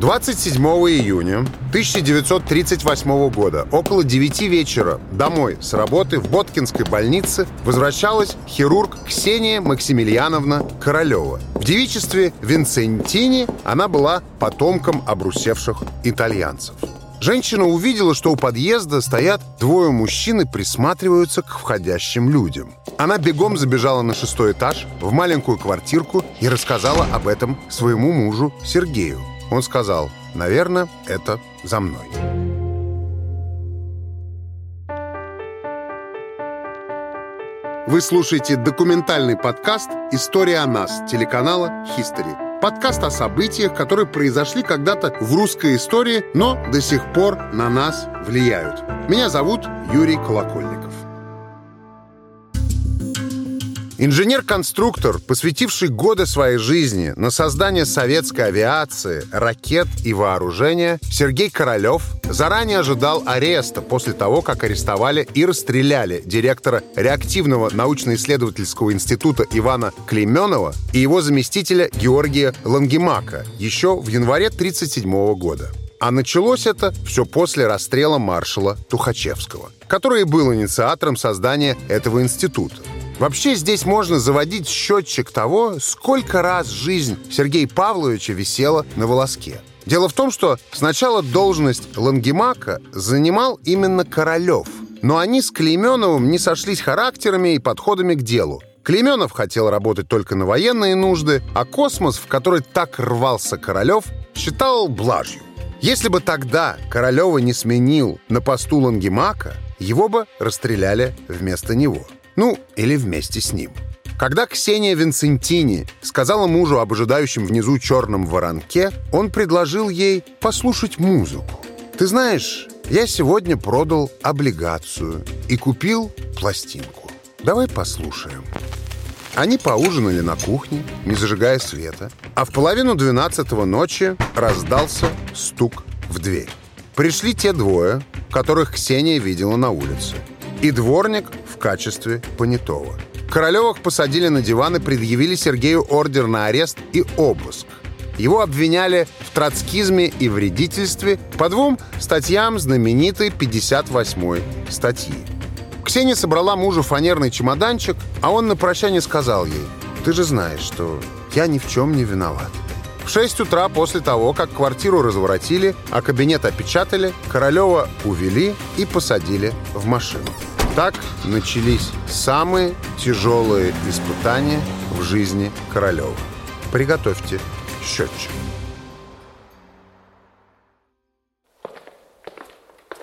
27 июня 1938 года около 9 вечера домой с работы в Боткинской больнице возвращалась хирург Ксения Максимiliaновна Королева. В девичестве Винцентини она была потомком обрусевших итальянцев. Женщина увидела, что у подъезда стоят двое мужчин и присматриваются к входящим людям. Она бегом забежала на шестой этаж, в маленькую квартирку и рассказала об этом своему мужу Сергею. Он сказал, наверное, это за мной. Вы слушаете документальный подкаст «История о нас» телеканала «Хистори». Подкаст о событиях, которые произошли когда-то в русской истории, но до сих пор на нас влияют. Меня зовут Юрий Колокольников. Инженер-конструктор, посвятивший годы своей жизни на создание советской авиации, ракет и вооружения, Сергей Королев заранее ожидал ареста после того, как арестовали и расстреляли директора реактивного научно-исследовательского института Ивана Клейменова и его заместителя Георгия Лангемака еще в январе 1937 года. А началось это все после расстрела маршала Тухачевского, который был инициатором создания этого института. Вообще здесь можно заводить счетчик того, сколько раз жизнь Сергея Павловича висела на волоске. Дело в том, что сначала должность Лангемака занимал именно Королев. Но они с Клейменовым не сошлись характерами и подходами к делу. Клейменов хотел работать только на военные нужды, а космос, в который так рвался Королев, считал блажью. Если бы тогда Королева не сменил на посту Лангемака, его бы расстреляли вместо него. Ну, или вместе с ним. Когда Ксения Винцентини сказала мужу об ожидающем внизу черном воронке, он предложил ей послушать музыку. «Ты знаешь, я сегодня продал облигацию и купил пластинку. Давай послушаем». Они поужинали на кухне, не зажигая света, а в половину двенадцатого ночи раздался стук в дверь. Пришли те двое, которых Ксения видела на улице, и дворник качестве понятого. Королевых посадили на диван и предъявили Сергею ордер на арест и обыск. Его обвиняли в троцкизме и вредительстве по двум статьям знаменитой 58-й статьи. Ксения собрала мужу фанерный чемоданчик, а он на прощание сказал ей, «Ты же знаешь, что я ни в чем не виноват». В 6 утра после того, как квартиру разворотили, а кабинет опечатали, Королева увели и посадили в машину. Так начались самые тяжелые испытания в жизни Королева. Приготовьте счетчик.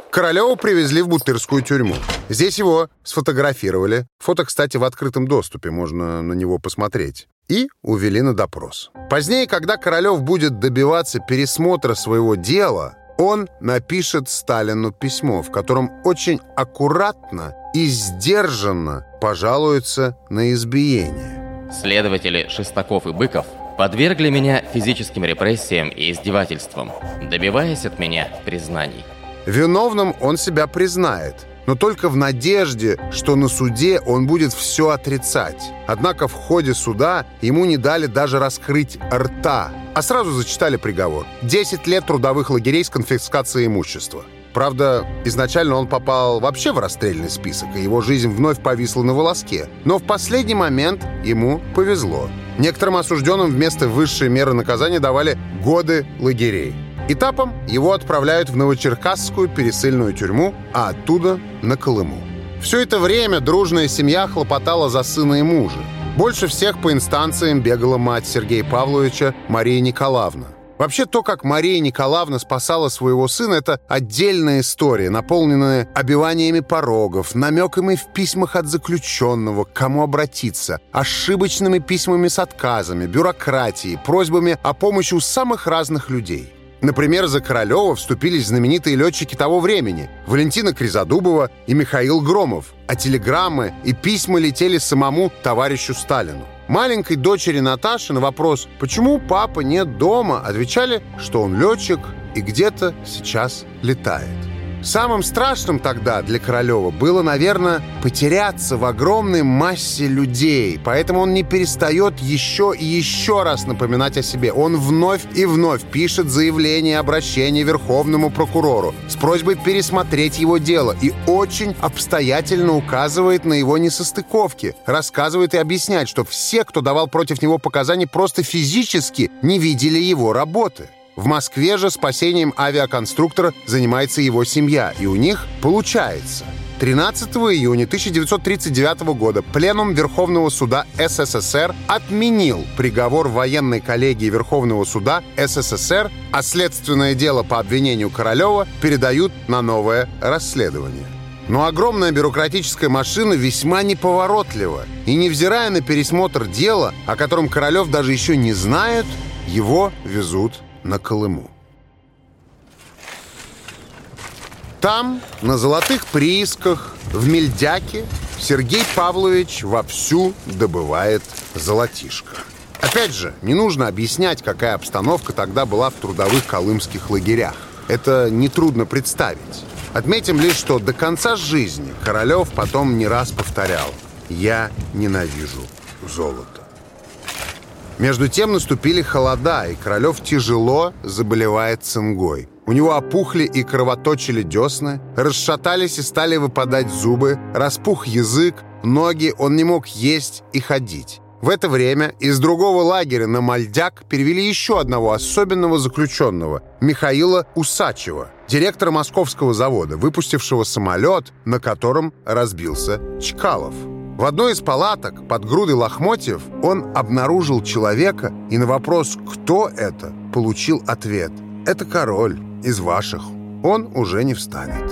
Королева привезли в Бутырскую тюрьму. Здесь его сфотографировали. Фото, кстати, в открытом доступе, можно на него посмотреть. И увели на допрос. Позднее, когда Королев будет добиваться пересмотра своего дела, он напишет Сталину письмо, в котором очень аккуратно и сдержанно пожалуется на избиение. Следователи Шестаков и Быков подвергли меня физическим репрессиям и издевательствам, добиваясь от меня признаний. Виновным он себя признает, но только в надежде, что на суде он будет все отрицать. Однако в ходе суда ему не дали даже раскрыть рта – а сразу зачитали приговор. 10 лет трудовых лагерей с конфискацией имущества. Правда, изначально он попал вообще в расстрельный список, и его жизнь вновь повисла на волоске. Но в последний момент ему повезло. Некоторым осужденным вместо высшей меры наказания давали годы лагерей. Этапом его отправляют в Новочеркасскую пересыльную тюрьму, а оттуда на Колыму. Все это время дружная семья хлопотала за сына и мужа. Больше всех по инстанциям бегала мать Сергея Павловича Мария Николаевна. Вообще то, как Мария Николаевна спасала своего сына, это отдельная история, наполненная обиваниями порогов, намеками в письмах от заключенного, к кому обратиться, ошибочными письмами с отказами, бюрократией, просьбами о помощи у самых разных людей. Например, за Королева вступились знаменитые летчики того времени – Валентина Кризодубова и Михаил Громов, а телеграммы и письма летели самому товарищу Сталину. Маленькой дочери Наташи на вопрос «Почему папа нет дома?» отвечали, что он летчик и где-то сейчас летает. Самым страшным тогда для Королева было, наверное, потеряться в огромной массе людей. Поэтому он не перестает еще и еще раз напоминать о себе. Он вновь и вновь пишет заявление обращение Верховному прокурору с просьбой пересмотреть его дело и очень обстоятельно указывает на его несостыковки. Рассказывает и объясняет, что все, кто давал против него показания, просто физически не видели его работы. В Москве же спасением авиаконструктора занимается его семья, и у них получается. 13 июня 1939 года Пленум Верховного суда СССР отменил приговор военной коллегии Верховного суда СССР, а следственное дело по обвинению Королева передают на новое расследование. Но огромная бюрократическая машина весьма неповоротлива, и невзирая на пересмотр дела, о котором Королев даже еще не знает, его везут на Колыму. Там, на золотых приисках, в Мельдяке, Сергей Павлович вовсю добывает золотишко. Опять же, не нужно объяснять, какая обстановка тогда была в трудовых колымских лагерях. Это нетрудно представить. Отметим лишь, что до конца жизни Королев потом не раз повторял «Я ненавижу золото». Между тем наступили холода, и Королев тяжело заболевает цингой. У него опухли и кровоточили десны, расшатались и стали выпадать зубы, распух язык, ноги, он не мог есть и ходить. В это время из другого лагеря на Мальдяк перевели еще одного особенного заключенного, Михаила Усачева, директора московского завода, выпустившего самолет, на котором разбился Чкалов. В одной из палаток под грудой лохмотьев он обнаружил человека и на вопрос «Кто это?» получил ответ «Это король из ваших. Он уже не встанет».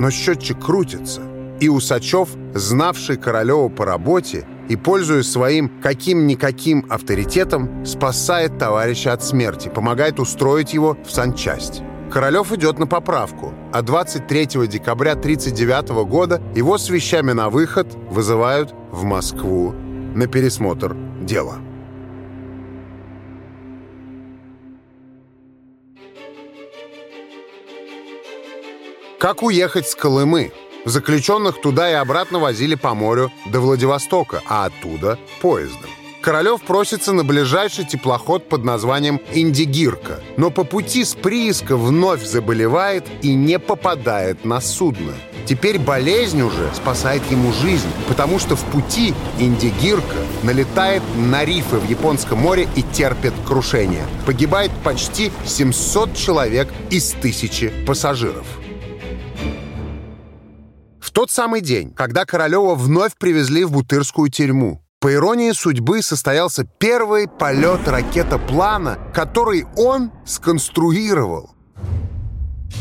Но счетчик крутится, и Усачев, знавший Королева по работе и, пользуясь своим каким-никаким авторитетом, спасает товарища от смерти, помогает устроить его в санчасть. Королев идет на поправку, а 23 декабря 1939 года его с вещами на выход вызывают в Москву на пересмотр дела. Как уехать с Колымы? Заключенных туда и обратно возили по морю до Владивостока, а оттуда — поездом. Королев просится на ближайший теплоход под названием «Индигирка», но по пути с прииска вновь заболевает и не попадает на судно. Теперь болезнь уже спасает ему жизнь, потому что в пути Индигирка налетает на рифы в Японском море и терпит крушение. Погибает почти 700 человек из тысячи пассажиров. В тот самый день, когда Королева вновь привезли в Бутырскую тюрьму, по иронии судьбы, состоялся первый полет ракетоплана, который он сконструировал.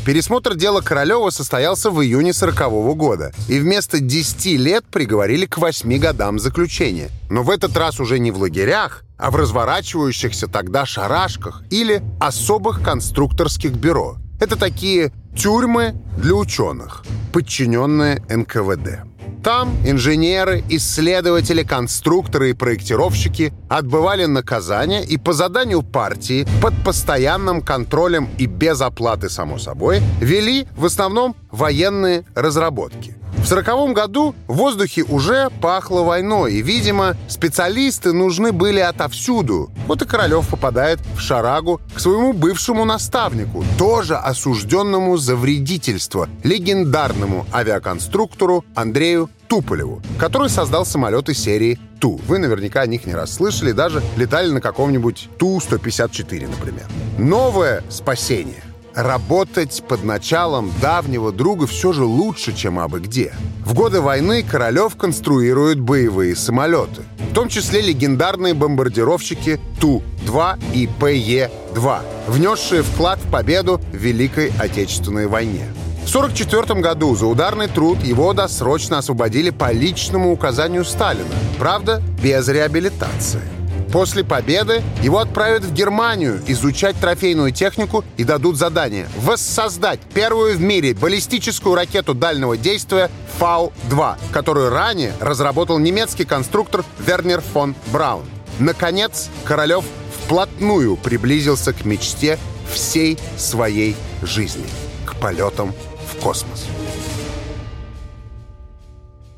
Пересмотр дела Королева состоялся в июне 40 -го года, и вместо 10 лет приговорили к 8 годам заключения. Но в этот раз уже не в лагерях, а в разворачивающихся тогда шарашках или особых конструкторских бюро. Это такие тюрьмы для ученых, подчиненные НКВД. Там инженеры, исследователи, конструкторы и проектировщики отбывали наказание и по заданию партии под постоянным контролем и без оплаты, само собой, вели в основном военные разработки. В сороковом году в воздухе уже пахло войной, и, видимо, специалисты нужны были отовсюду. Вот и Королев попадает в шарагу к своему бывшему наставнику, тоже осужденному за вредительство, легендарному авиаконструктору Андрею Туполеву, который создал самолеты серии Ту. Вы наверняка о них не раз слышали, даже летали на каком-нибудь Ту-154, например. Новое спасение работать под началом давнего друга все же лучше, чем абы где. В годы войны Королев конструирует боевые самолеты, в том числе легендарные бомбардировщики Ту-2 и ПЕ-2, внесшие вклад в победу в Великой Отечественной войне. В 1944 году за ударный труд его досрочно освободили по личному указанию Сталина, правда, без реабилитации. После победы его отправят в Германию изучать трофейную технику и дадут задание воссоздать первую в мире баллистическую ракету дальнего действия Фау-2, которую ранее разработал немецкий конструктор Вернер фон Браун. Наконец, Королев вплотную приблизился к мечте всей своей жизни — к полетам в космос.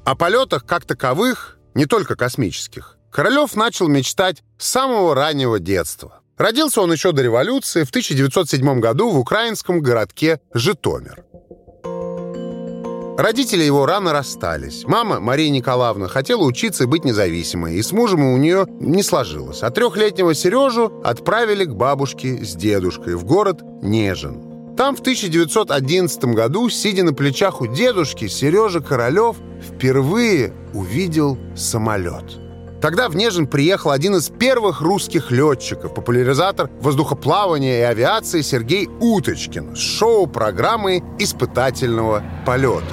О полетах как таковых, не только космических, Королев начал мечтать с самого раннего детства. Родился он еще до революции в 1907 году в украинском городке Житомир. Родители его рано расстались. Мама, Мария Николаевна, хотела учиться и быть независимой, и с мужем у нее не сложилось. А трехлетнего Сережу отправили к бабушке с дедушкой в город Нежин. Там в 1911 году, сидя на плечах у дедушки, Сережа Королев впервые увидел самолет. Тогда в Нежин приехал один из первых русских летчиков, популяризатор воздухоплавания и авиации Сергей Уточкин с шоу-программой испытательного полета.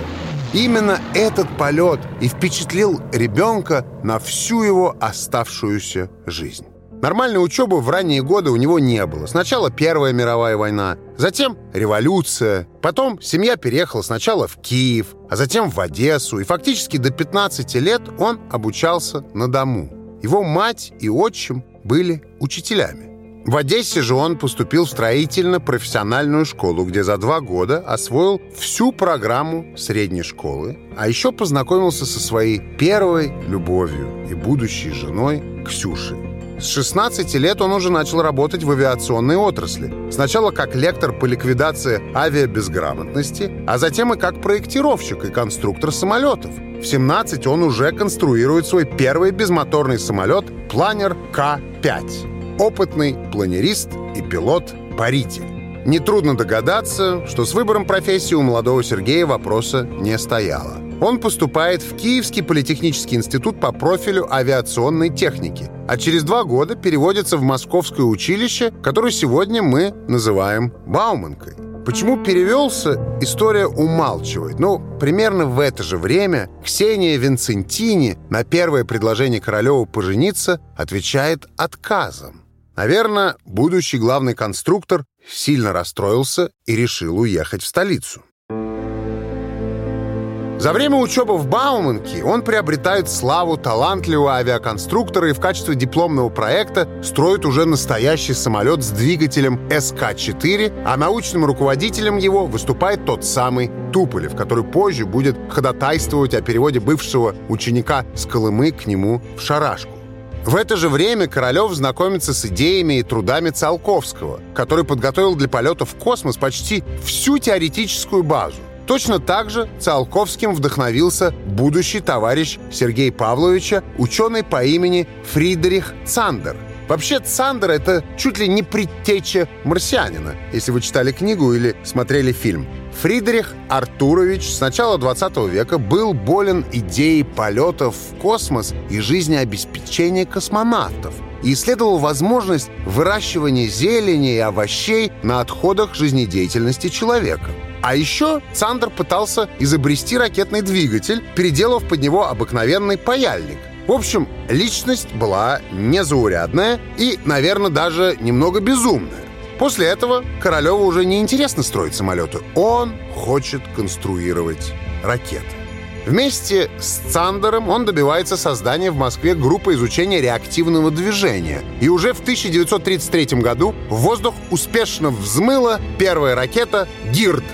Именно этот полет и впечатлил ребенка на всю его оставшуюся жизнь. Нормальной учебы в ранние годы у него не было. Сначала Первая мировая война, затем революция. Потом семья переехала сначала в Киев, а затем в Одессу. И фактически до 15 лет он обучался на дому. Его мать и отчим были учителями. В Одессе же он поступил в строительно-профессиональную школу, где за два года освоил всю программу средней школы, а еще познакомился со своей первой любовью и будущей женой Ксюшей. С 16 лет он уже начал работать в авиационной отрасли. Сначала как лектор по ликвидации авиабезграмотности, а затем и как проектировщик и конструктор самолетов. В 17 он уже конструирует свой первый безмоторный самолет «Планер К-5». Опытный планерист и пилот-паритель. Нетрудно догадаться, что с выбором профессии у молодого Сергея вопроса не стояло. Он поступает в Киевский политехнический институт по профилю авиационной техники, а через два года переводится в Московское училище, которое сегодня мы называем Бауманкой. Почему перевелся, история умалчивает. Но ну, примерно в это же время Ксения Винцентини на первое предложение Королева пожениться отвечает отказом. Наверное, будущий главный конструктор сильно расстроился и решил уехать в столицу. За время учебы в Бауманке он приобретает славу талантливого авиаконструктора и в качестве дипломного проекта строит уже настоящий самолет с двигателем СК-4, а научным руководителем его выступает тот самый Туполев, который позже будет ходатайствовать о переводе бывшего ученика с Колымы к нему в Шарашку. В это же время Королев знакомится с идеями и трудами Циолковского, который подготовил для полета в космос почти всю теоретическую базу. Точно так же Циолковским вдохновился будущий товарищ Сергея Павловича, ученый по имени Фридрих Цандер. Вообще, Цандер — это чуть ли не предтеча марсианина, если вы читали книгу или смотрели фильм. Фридрих Артурович с начала 20 века был болен идеей полетов в космос и жизнеобеспечения космонавтов и исследовал возможность выращивания зелени и овощей на отходах жизнездеятельности человека. А еще Цандер пытался изобрести ракетный двигатель, переделав под него обыкновенный паяльник. В общем, личность была незаурядная и, наверное, даже немного безумная. После этого Королеву уже не интересно строить самолеты. Он хочет конструировать ракеты. Вместе с Цандером он добивается создания в Москве группы изучения реактивного движения. И уже в 1933 году в воздух успешно взмыла первая ракета «Гирд»,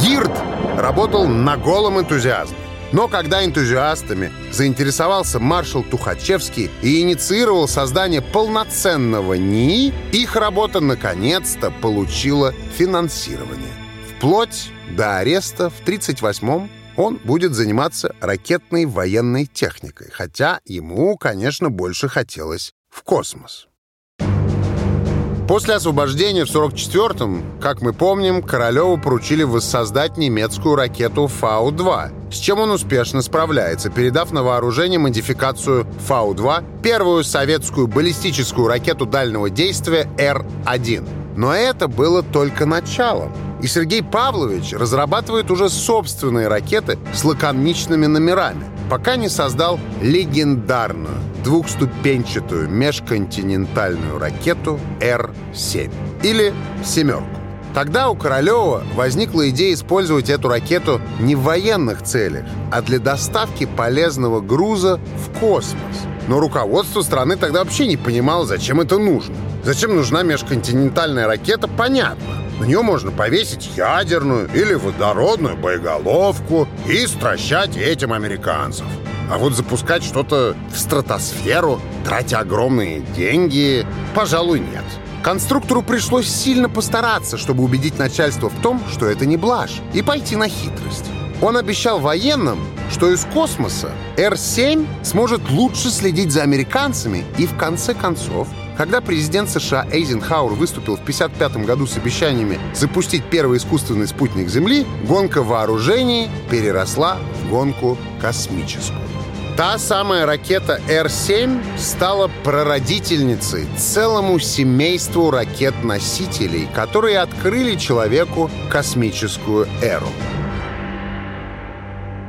Гирд работал на голом энтузиазме. Но когда энтузиастами заинтересовался маршал Тухачевский и инициировал создание полноценного НИИ, их работа наконец-то получила финансирование. Вплоть до ареста в 1938-м он будет заниматься ракетной военной техникой, хотя ему, конечно, больше хотелось в космос. После освобождения в 44-м, как мы помним, Королеву поручили воссоздать немецкую ракету Фау-2, с чем он успешно справляется, передав на вооружение модификацию Фау-2, первую советскую баллистическую ракету дальнего действия Р-1. Но это было только началом. И Сергей Павлович разрабатывает уже собственные ракеты с лаконичными номерами, пока не создал легендарную двухступенчатую межконтинентальную ракету Р-7 или «семерку». Тогда у Королева возникла идея использовать эту ракету не в военных целях, а для доставки полезного груза в космос. Но руководство страны тогда вообще не понимало, зачем это нужно. Зачем нужна межконтинентальная ракета, понятно. На нее можно повесить ядерную или водородную боеголовку и стращать этим американцев. А вот запускать что-то в стратосферу, тратя огромные деньги, пожалуй, нет. Конструктору пришлось сильно постараться, чтобы убедить начальство в том, что это не блажь, и пойти на хитрость. Он обещал военным, что из космоса Р-7 сможет лучше следить за американцами и в конце концов когда президент США Эйзенхауэр выступил в 1955 году с обещаниями запустить первый искусственный спутник Земли, гонка вооружений переросла в гонку космическую. Та самая ракета Р-7 стала прародительницей целому семейству ракет-носителей, которые открыли человеку космическую эру.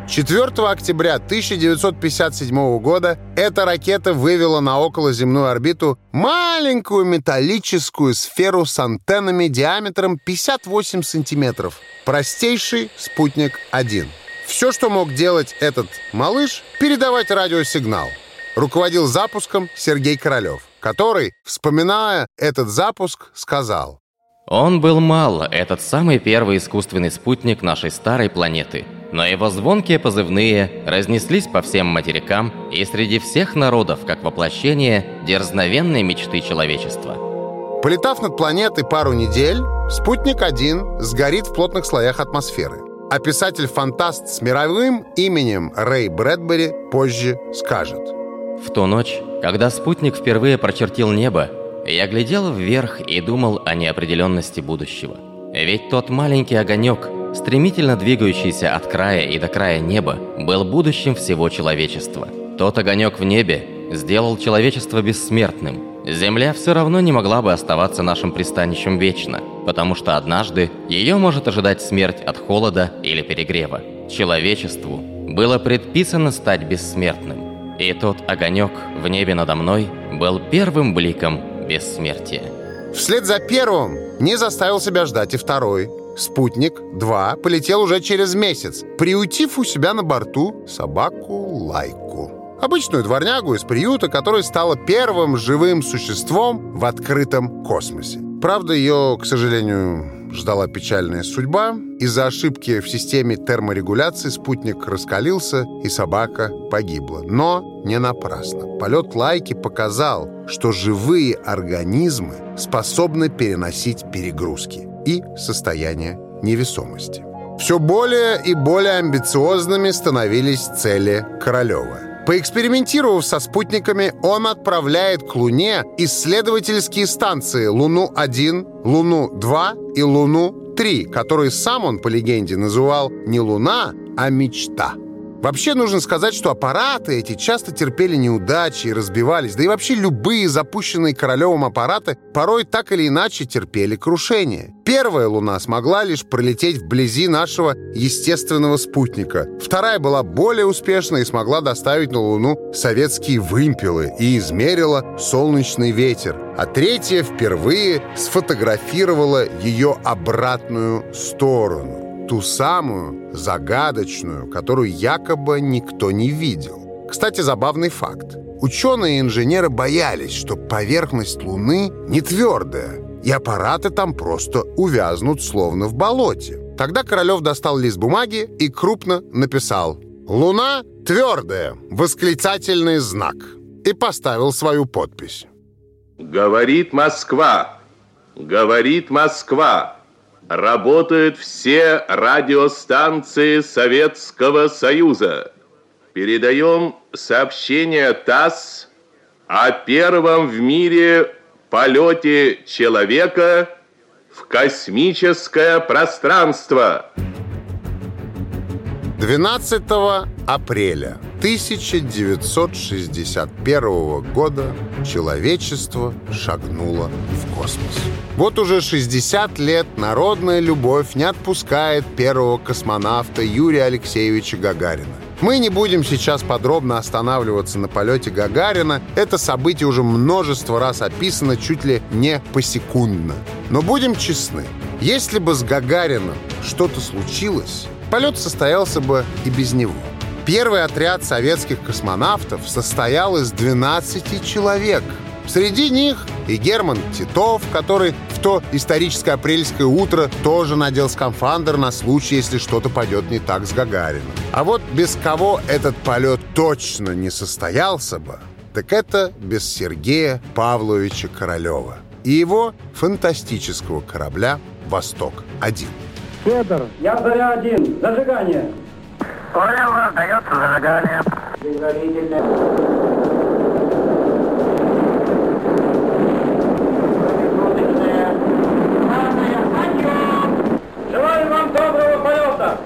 4 октября 1957 года эта ракета вывела на околоземную орбиту маленькую металлическую сферу с антеннами диаметром 58 сантиметров. Простейший спутник-1. Все, что мог делать этот малыш, передавать радиосигнал. Руководил запуском Сергей Королев, который, вспоминая этот запуск, сказал «Он был мал, этот самый первый искусственный спутник нашей старой планеты – но его звонкие позывные разнеслись по всем материкам и среди всех народов как воплощение дерзновенной мечты человечества. Полетав над планетой пару недель, спутник-1 сгорит в плотных слоях атмосферы. А писатель-фантаст с мировым именем Рэй Брэдбери позже скажет. В ту ночь, когда спутник впервые прочертил небо, я глядел вверх и думал о неопределенности будущего. Ведь тот маленький огонек, стремительно двигающийся от края и до края неба, был будущим всего человечества. Тот огонек в небе сделал человечество бессмертным. Земля все равно не могла бы оставаться нашим пристанищем вечно, потому что однажды ее может ожидать смерть от холода или перегрева. Человечеству было предписано стать бессмертным. И тот огонек в небе надо мной был первым бликом бессмертия. Вслед за первым не заставил себя ждать и второй. «Спутник-2» полетел уже через месяц, приютив у себя на борту собаку Лайку. Обычную дворнягу из приюта, которая стала первым живым существом в открытом космосе. Правда, ее, к сожалению, ждала печальная судьба. Из-за ошибки в системе терморегуляции спутник раскалился, и собака погибла. Но не напрасно. Полет Лайки показал, что живые организмы способны переносить перегрузки и состояние невесомости. Все более и более амбициозными становились цели Королева. Поэкспериментировав со спутниками, он отправляет к Луне исследовательские станции Луну-1, Луну-2 и Луну-3, которые сам он, по легенде, называл не Луна, а мечта – Вообще нужно сказать, что аппараты эти часто терпели неудачи и разбивались, да и вообще любые запущенные Королевым аппараты порой так или иначе терпели крушение. Первая Луна смогла лишь пролететь вблизи нашего естественного спутника. Вторая была более успешна и смогла доставить на Луну советские вымпелы и измерила солнечный ветер. А третья впервые сфотографировала ее обратную сторону ту самую загадочную, которую якобы никто не видел. Кстати, забавный факт. Ученые и инженеры боялись, что поверхность Луны не твердая, и аппараты там просто увязнут, словно в болоте. Тогда Королев достал лист бумаги и крупно написал «Луна твердая!» восклицательный знак и поставил свою подпись. «Говорит Москва! Говорит Москва!» Работают все радиостанции Советского Союза. Передаем сообщение ТАСС о первом в мире полете человека в космическое пространство. 12 апреля 1961 года человечество шагнуло в космос. Вот уже 60 лет народная любовь не отпускает первого космонавта Юрия Алексеевича Гагарина. Мы не будем сейчас подробно останавливаться на полете Гагарина. Это событие уже множество раз описано чуть ли не посекундно. Но будем честны, если бы с Гагарином что-то случилось, полет состоялся бы и без него. Первый отряд советских космонавтов состоял из 12 человек. Среди них и Герман Титов, который в то историческое апрельское утро тоже надел скафандр на случай, если что-то пойдет не так с Гагарином. А вот без кого этот полет точно не состоялся бы, так это без Сергея Павловича Королева и его фантастического корабля «Восток-1». Федор, я Заря-1, зажигание. Понял, раздается зажигание. Предварительное. Желаю вам доброго полета!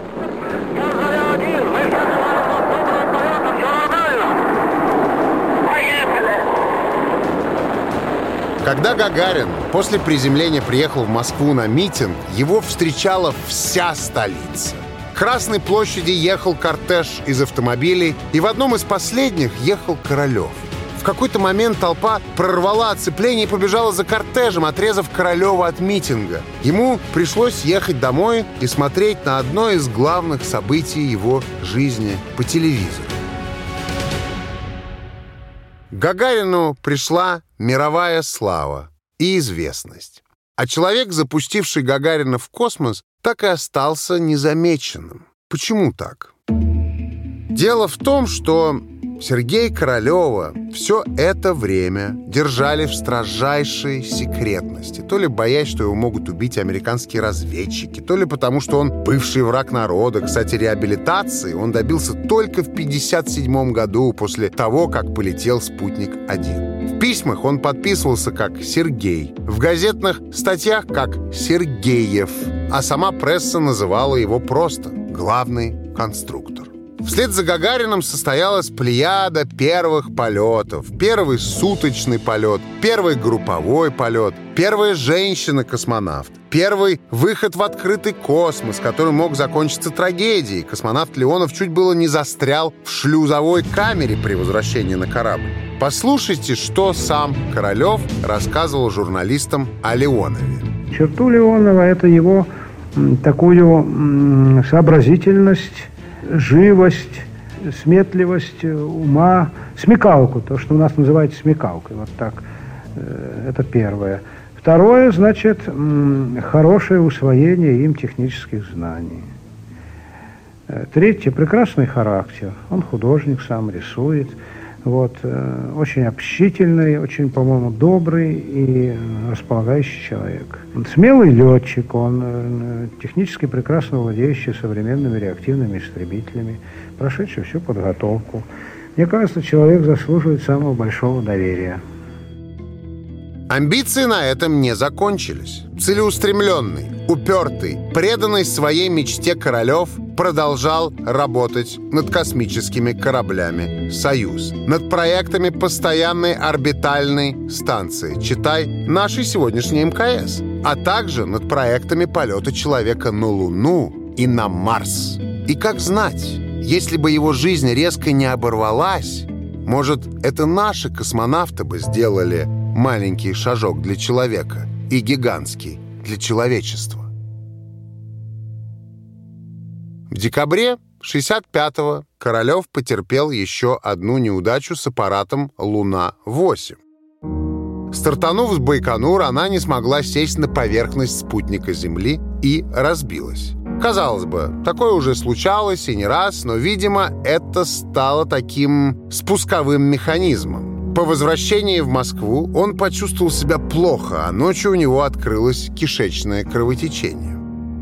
Я Заря-1, мы сейчас вам доброго полета, все нормально. Поехали. Когда Гагарин после приземления приехал в Москву на митинг, его встречала вся столица. К Красной площади ехал кортеж из автомобилей, и в одном из последних ехал Королев. В какой-то момент толпа прорвала оцепление и побежала за кортежем, отрезав Королева от митинга. Ему пришлось ехать домой и смотреть на одно из главных событий его жизни по телевизору. Гагарину пришла мировая слава и известность. А человек, запустивший Гагарина в космос, так и остался незамеченным. Почему так? Дело в том, что Сергея Королева все это время держали в строжайшей секретности. То ли боясь, что его могут убить американские разведчики, то ли потому, что он бывший враг народа. Кстати, реабилитации он добился только в 1957 году, после того, как полетел «Спутник-1». В письмах он подписывался как Сергей, в газетных статьях как Сергеев, а сама пресса называла его просто «главный конструктор». Вслед за Гагарином состоялась плеяда первых полетов. Первый суточный полет, первый групповой полет, первая женщина-космонавт, первый выход в открытый космос, который мог закончиться трагедией. Космонавт Леонов чуть было не застрял в шлюзовой камере при возвращении на корабль. Послушайте, что сам Королев рассказывал журналистам о Леонове. Черту Леонова – это его такую сообразительность, живость, сметливость ума, смекалку, то, что у нас называется смекалкой, вот так. Э, Это первое. Второе, значит, хорошее усвоение им технических знаний. Э, Третье, прекрасный характер. Он художник, сам рисует. Вот, э, очень общительный, очень, по-моему, добрый и э, располагающий человек. Смелый летчик, он э, технически прекрасно владеющий современными реактивными истребителями, прошедший всю подготовку. Мне кажется, человек заслуживает самого большого доверия. Амбиции на этом не закончились. Целеустремленный, упертый, преданный своей мечте Королев продолжал работать над космическими кораблями «Союз», над проектами постоянной орбитальной станции, читай нашей сегодняшней МКС, а также над проектами полета человека на Луну и на Марс. И как знать, если бы его жизнь резко не оборвалась, может, это наши космонавты бы сделали маленький шажок для человека и гигантский для человечества. В декабре 65-го Королев потерпел еще одну неудачу с аппаратом «Луна-8». Стартанув с Байконур, она не смогла сесть на поверхность спутника Земли и разбилась. Казалось бы, такое уже случалось и не раз, но, видимо, это стало таким спусковым механизмом. По возвращении в Москву он почувствовал себя плохо, а ночью у него открылось кишечное кровотечение.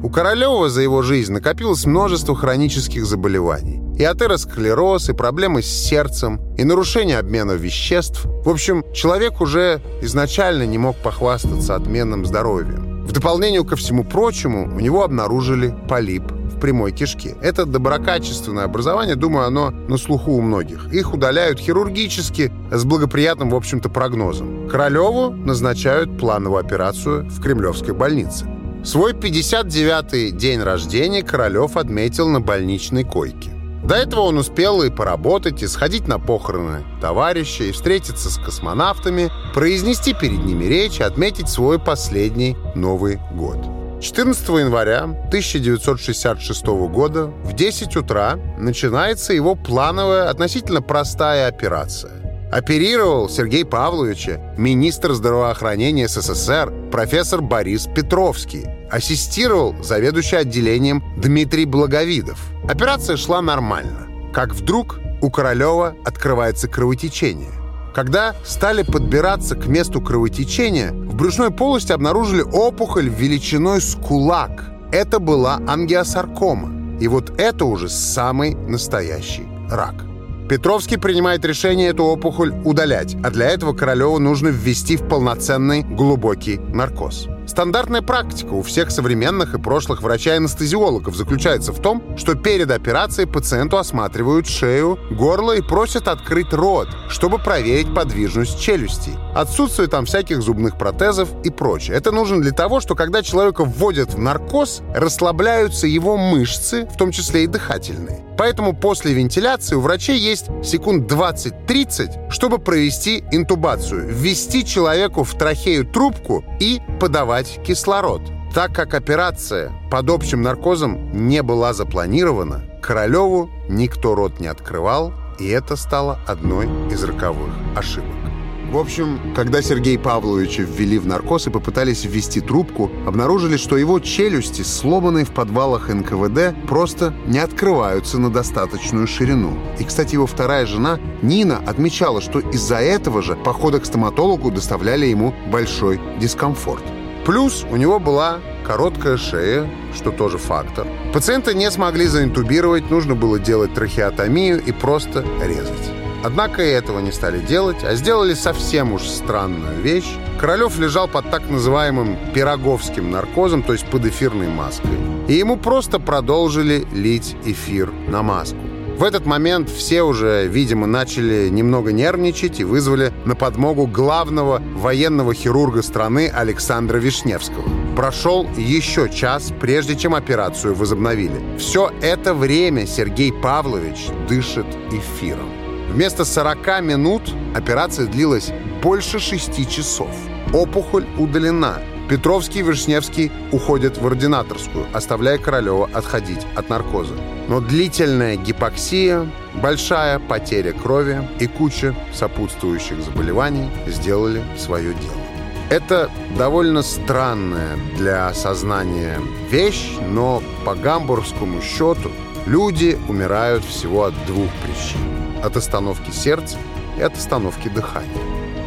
У Королева за его жизнь накопилось множество хронических заболеваний. И атеросклероз, и проблемы с сердцем, и нарушение обмена веществ. В общем, человек уже изначально не мог похвастаться отменным здоровьем. В дополнение ко всему прочему, у него обнаружили полип в прямой кишке. Это доброкачественное образование, думаю, оно на слуху у многих. Их удаляют хирургически с благоприятным, в общем-то, прогнозом. Королеву назначают плановую операцию в Кремлевской больнице. Свой 59-й день рождения Королев отметил на больничной койке. До этого он успел и поработать, и сходить на похороны товарища, и встретиться с космонавтами, произнести перед ними речь и отметить свой последний Новый год. 14 января 1966 года в 10 утра начинается его плановая, относительно простая операция. Оперировал Сергей Павловича министр здравоохранения СССР профессор Борис Петровский. Ассистировал заведующий отделением Дмитрий Благовидов. Операция шла нормально. Как вдруг у Королева открывается кровотечение. Когда стали подбираться к месту кровотечения, в брюшной полости обнаружили опухоль величиной с кулак. Это была ангиосаркома. И вот это уже самый настоящий рак. Петровский принимает решение эту опухоль удалять, а для этого Королеву нужно ввести в полноценный глубокий наркоз. Стандартная практика у всех современных и прошлых врачей-анестезиологов заключается в том, что перед операцией пациенту осматривают шею, горло и просят открыть рот, чтобы проверить подвижность челюстей. Отсутствие там всяких зубных протезов и прочее. Это нужно для того, что когда человека вводят в наркоз, расслабляются его мышцы, в том числе и дыхательные. Поэтому после вентиляции у врачей есть секунд 20-30, чтобы провести интубацию, ввести человеку в трахею трубку и подавать кислород. Так как операция под общим наркозом не была запланирована, Королеву никто рот не открывал, и это стало одной из роковых ошибок. В общем, когда Сергея Павловича ввели в наркоз и попытались ввести трубку, обнаружили, что его челюсти, сломанные в подвалах НКВД, просто не открываются на достаточную ширину. И, кстати, его вторая жена, Нина, отмечала, что из-за этого же походы к стоматологу доставляли ему большой дискомфорт. Плюс у него была короткая шея, что тоже фактор. Пациента не смогли заинтубировать, нужно было делать трахеотомию и просто резать. Однако и этого не стали делать, а сделали совсем уж странную вещь. Королев лежал под так называемым пироговским наркозом, то есть под эфирной маской. И ему просто продолжили лить эфир на маску. В этот момент все уже, видимо, начали немного нервничать и вызвали на подмогу главного военного хирурга страны Александра Вишневского. Прошел еще час, прежде чем операцию возобновили. Все это время Сергей Павлович дышит эфиром. Вместо 40 минут операция длилась больше 6 часов. Опухоль удалена. Петровский и Вишневский уходят в ординаторскую, оставляя Королева отходить от наркоза. Но длительная гипоксия, большая потеря крови и куча сопутствующих заболеваний сделали свое дело. Это довольно странная для сознания вещь, но по гамбургскому счету люди умирают всего от двух причин от остановки сердца и от остановки дыхания.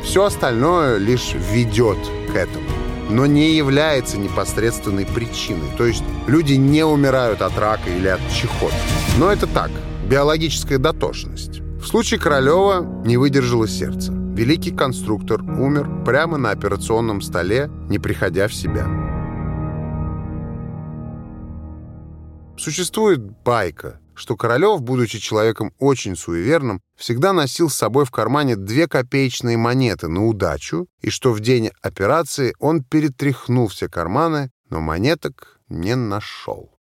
Все остальное лишь ведет к этому, но не является непосредственной причиной. То есть люди не умирают от рака или от чехоты. Но это так, биологическая дотошность. В случае Королева не выдержало сердце. Великий конструктор умер прямо на операционном столе, не приходя в себя. Существует байка, что Королев, будучи человеком очень суеверным, всегда носил с собой в кармане две копеечные монеты на удачу, и что в день операции он перетряхнул все карманы, но монеток не нашел.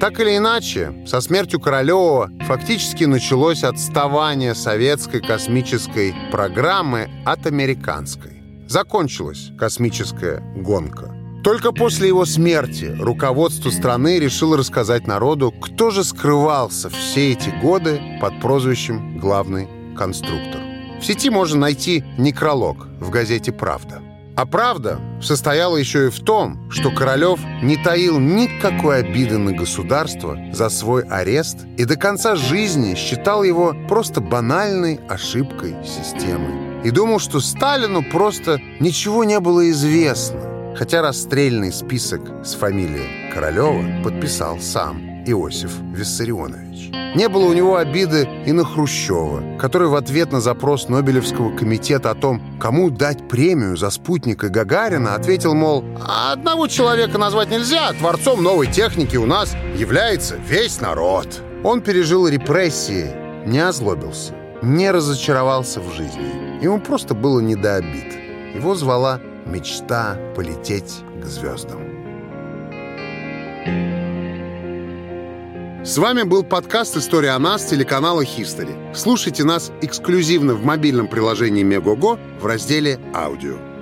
Так или иначе, со смертью Королева фактически началось отставание советской космической программы от американской. Закончилась космическая гонка. Только после его смерти руководство страны решило рассказать народу, кто же скрывался все эти годы под прозвищем «главный конструктор». В сети можно найти некролог в газете «Правда». А правда состояла еще и в том, что Королев не таил никакой обиды на государство за свой арест и до конца жизни считал его просто банальной ошибкой системы. И думал, что Сталину просто ничего не было известно хотя расстрельный список с фамилией Королева подписал сам Иосиф Виссарионович. Не было у него обиды и на Хрущева, который в ответ на запрос Нобелевского комитета о том, кому дать премию за спутника Гагарина, ответил, мол, одного человека назвать нельзя, творцом новой техники у нас является весь народ. Он пережил репрессии, не озлобился, не разочаровался в жизни. Ему просто было не до обид. Его звала мечта полететь к звездам. С вами был подкаст «История о нас» телеканала «Хистори». Слушайте нас эксклюзивно в мобильном приложении Мегого в разделе «Аудио».